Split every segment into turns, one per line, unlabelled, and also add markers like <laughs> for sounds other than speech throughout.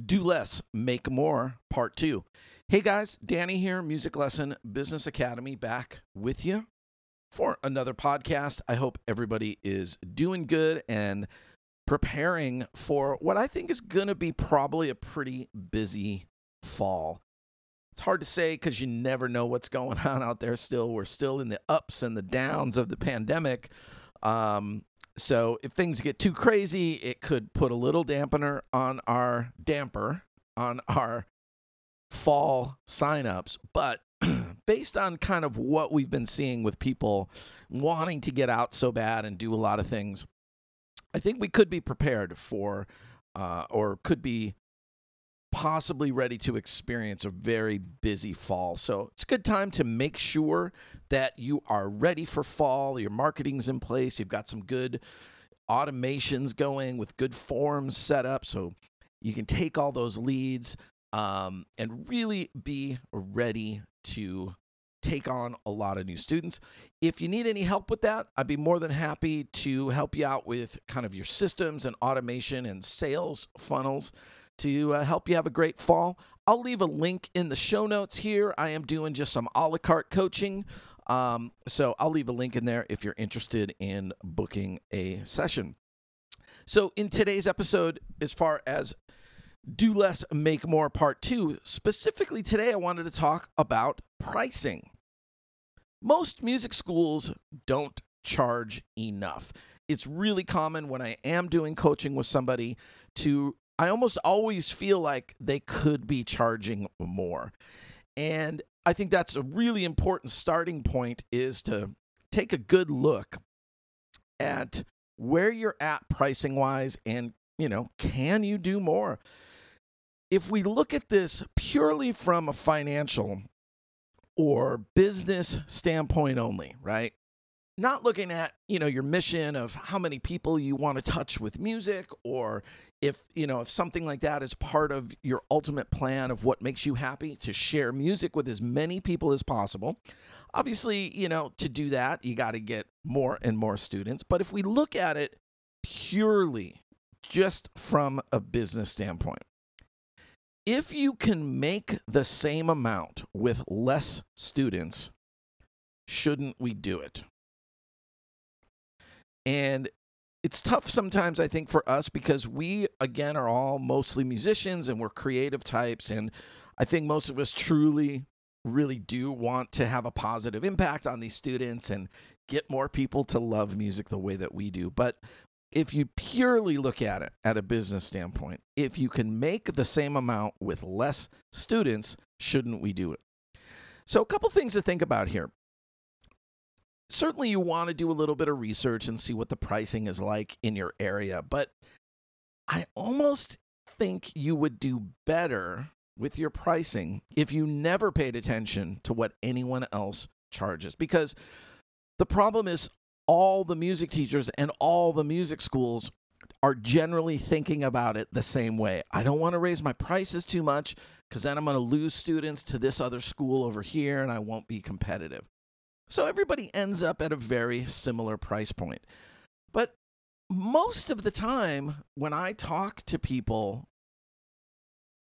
Do Less, Make More, Part 2. Hey guys, Danny here, Music Lesson Business Academy, back with you for another podcast. I hope everybody is doing good and preparing for what I think is going to be probably a pretty busy fall. It's hard to say because you never know what's going <laughs> on out there still. We're still in the ups and the downs of the pandemic. Um, so if things get too crazy, it could put a little dampener on our damper on our fall signups. But <clears throat> based on kind of what we've been seeing with people wanting to get out so bad and do a lot of things, I think we could be prepared for uh, or could be possibly ready to experience a very busy fall. So it's a good time to make sure that you are ready for fall. Your marketing's in place. You've got some good automations going with good forms set up so you can take all those leads um, and really be ready to take on a lot of new students. If you need any help with that, I'd be more than happy to help you out with kind of your systems and automation and sales funnels to uh, help you have a great fall. I'll leave a link in the show notes here. I am doing just some a la carte coaching. Um, so I'll leave a link in there if you're interested in booking a session. So, in today's episode, as far as do less, make more, part two, specifically today, I wanted to talk about pricing. Most music schools don't charge enough. It's really common when I am doing coaching with somebody to I almost always feel like they could be charging more. And I think that's a really important starting point is to take a good look at where you're at pricing wise and, you know, can you do more? If we look at this purely from a financial or business standpoint only, right? Not looking at you know your mission of how many people you want to touch with music or if you know if something like that is part of your ultimate plan of what makes you happy to share music with as many people as possible. Obviously you know to do that you got to get more and more students but if we look at it purely just from a business standpoint if you can make the same amount with less students shouldn't we do it and it's tough sometimes, I think, for us because we, again, are all mostly musicians and we're creative types. And I think most of us truly, really do want to have a positive impact on these students and get more people to love music the way that we do. But if you purely look at it at a business standpoint, if you can make the same amount with less students, shouldn't we do it? So, a couple things to think about here certainly you want to do a little bit of research and see what the pricing is like in your area, but I almost think you would do better with your pricing if you never paid attention to what anyone else charges because the problem is all the music teachers and all the music schools are generally thinking about it the same way. I don't want to raise my prices too much because then I'm going to lose students to this other school over here and I won't be competitive. So everybody ends up at a very similar price point. But most of the time, when I talk to people,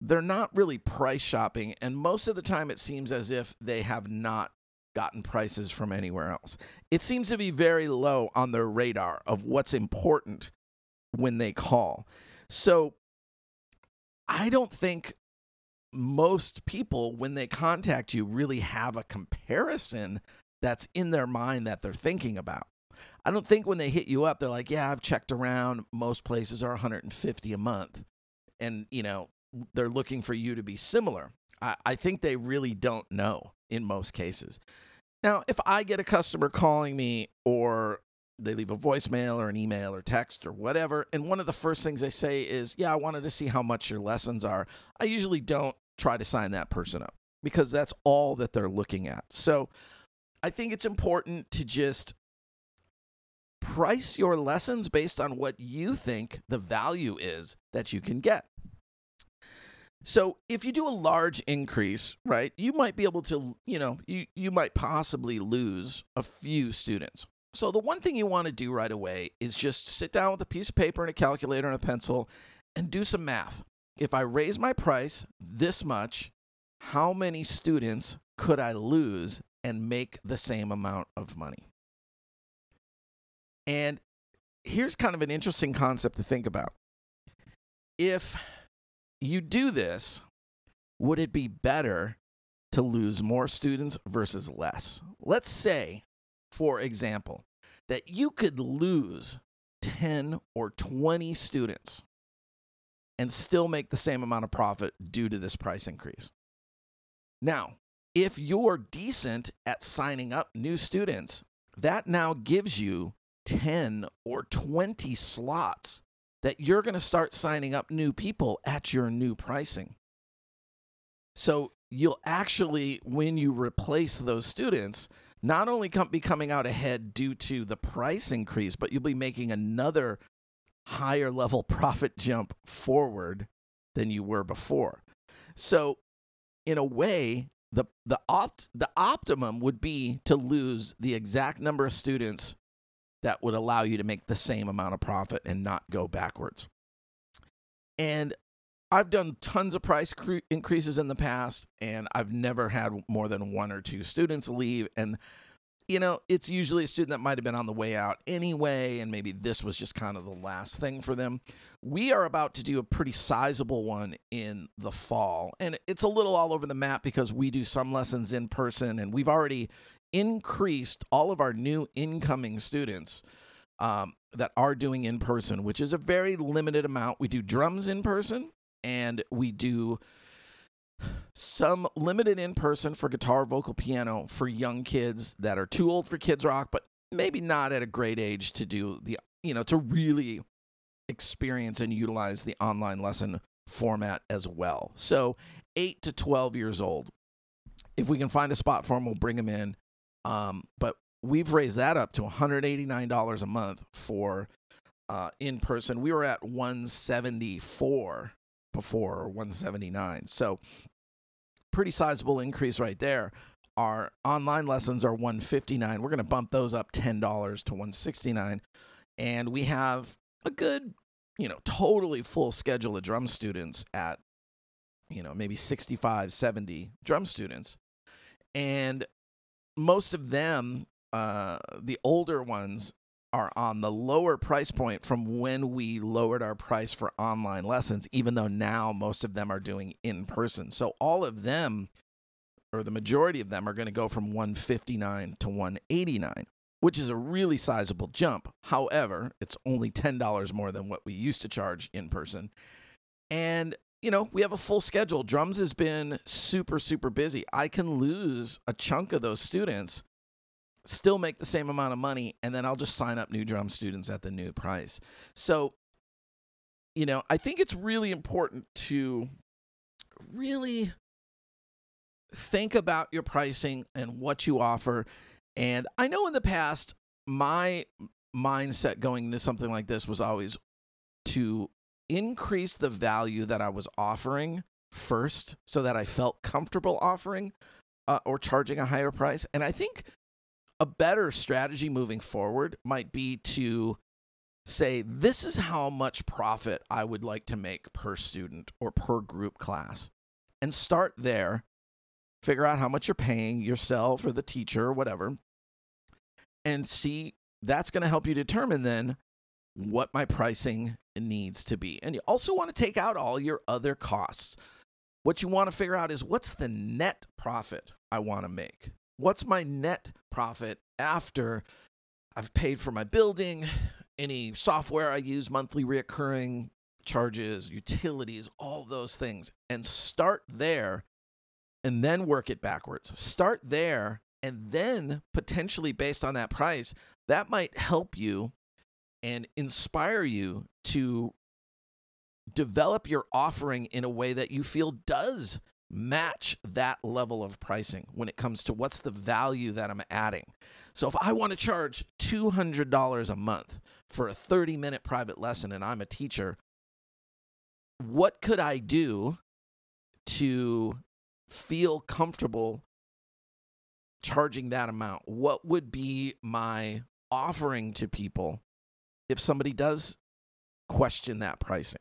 they're not really price shopping. And most of the time, it seems as if they have not gotten prices from anywhere else. It seems to be very low on their radar of what's important when they call. So I don't think most people, when they contact you, really have a comparison that's in their mind that they're thinking about. I don't think when they hit you up, they're like, yeah, I've checked around. Most places are 150 a month. And, you know, they're looking for you to be similar. I, I think they really don't know in most cases. Now, if I get a customer calling me or they leave a voicemail or an email or text or whatever, and one of the first things they say is, Yeah, I wanted to see how much your lessons are, I usually don't try to sign that person up because that's all that they're looking at. So I think it's important to just price your lessons based on what you think the value is that you can get. So if you do a large increase, right, you might be able to, you know, you, you might possibly lose a few students. So the one thing you want to do right away is just sit down with a piece of paper and a calculator and a pencil and do some math. if I raise my price this much, how many students could I lose and make the same amount of money? And here's kind of an interesting concept to think about. If you do this, would it be better to lose more students versus less? Let's say, for example, that you could lose 10 or 20 students and still make the same amount of profit due to this price increase. Now, if you're decent at signing up new students, that now gives you 10 or 20 slots that you're going to start signing up new people at your new pricing. So you'll actually, when you replace those students, not only come, be coming out ahead due to the price increase, but you'll be making another higher level <laughs> profit jump forward than you were before. So, in a way, the the opt, the optimum would be to lose the exact number of students that would allow you to make the same amount of profit and not go backwards. And I've done tons of price cre- increases in the past, and I've never had more than one or two students leave. And, you know, it's usually a student that might have been on the way out anyway, and maybe this was just kind of the last thing for them. We are about to do a pretty sizable one in the fall, and it's a little all over the map because we do some lessons in person, and we've already increased all of our new incoming students um, that are doing in person, which is a very limited amount. We do drums in person and we do some limited in person for guitar, vocal, piano for young kids that are too old for kids rock, but maybe not at a great age to do the, you know, to really experience and utilize the online lesson format as well. So, 8 to 12 years old. If we can find a spot for them, we'll bring them in. Um, but we've raised that up to $189 a month for uh, in person. We were at 174 before, or 179. So pretty sizable increase right there. Our online lessons are 159. We're going to bump those up $10 to 169. And we have a good, you know, totally full schedule of drum students at, you know, maybe 65, 70 drum students. And most of them, uh, the older ones, are on the lower price point from when we lowered our price for online lessons, even though now most of them are doing in person. So all of them, or the majority of them, are going to go from 159 to 189, which is a really sizable jump. However, it's only $10 more than what we used to charge in person. And you know, we have a full schedule. Drums has been super, super busy. I can lose a chunk of those students, still make the same amount of money, and then I'll just sign up new drum students at the new price. So, you know, I think it's really important to really think about your pricing and what you offer. And I know in the past, my mindset going into something like this was always to increase the value that I was offering first so that I felt comfortable offering uh, or charging a higher price. And I think a better strategy moving forward might be to say, this is how much profit I would like to make per student or per group class. And start there, figure out how much you're paying yourself or the teacher or whatever, and see that's going to help you determine then what my pricing needs to be. And you also want to take out all your other costs. What you want to figure out is what's the net profit I want to make? What's my net profit after I've paid for my building, any software I use, monthly reoccurring charges, utilities, all those things, and start there and then work it backwards. Start there and then potentially based on that price, that might help you and inspire you to develop your offering in a way that you feel does match that level of pricing when it comes to what's the value that I'm adding. So if I want to charge $200 a month for a 30 minute private lesson and I'm a teacher, what could I do to feel comfortable charging that amount? What would be my offering to people if somebody does question that pricing.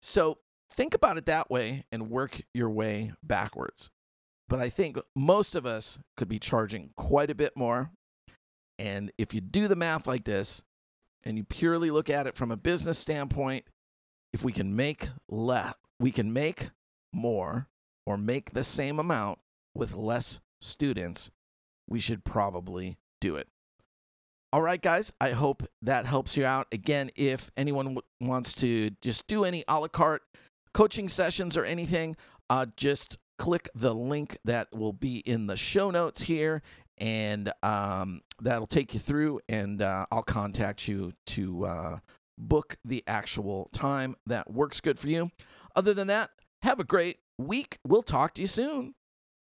So think about it that way and work your way backwards. But I think most of us could be charging quite a bit more. And if you do the math like this and you purely look at it from a business standpoint, if we can make less, we can make more or make the same amount with less students, we should probably do it. All right, guys, I hope that helps you out. Again, if anyone w- wants to just do any a la carte coaching sessions or anything, uh, just click the link that will be in the show notes here, and um, that'll take you through, and uh, I'll contact you to uh, book the actual time that works good for you. Other than that, have a great week. We'll talk to you soon.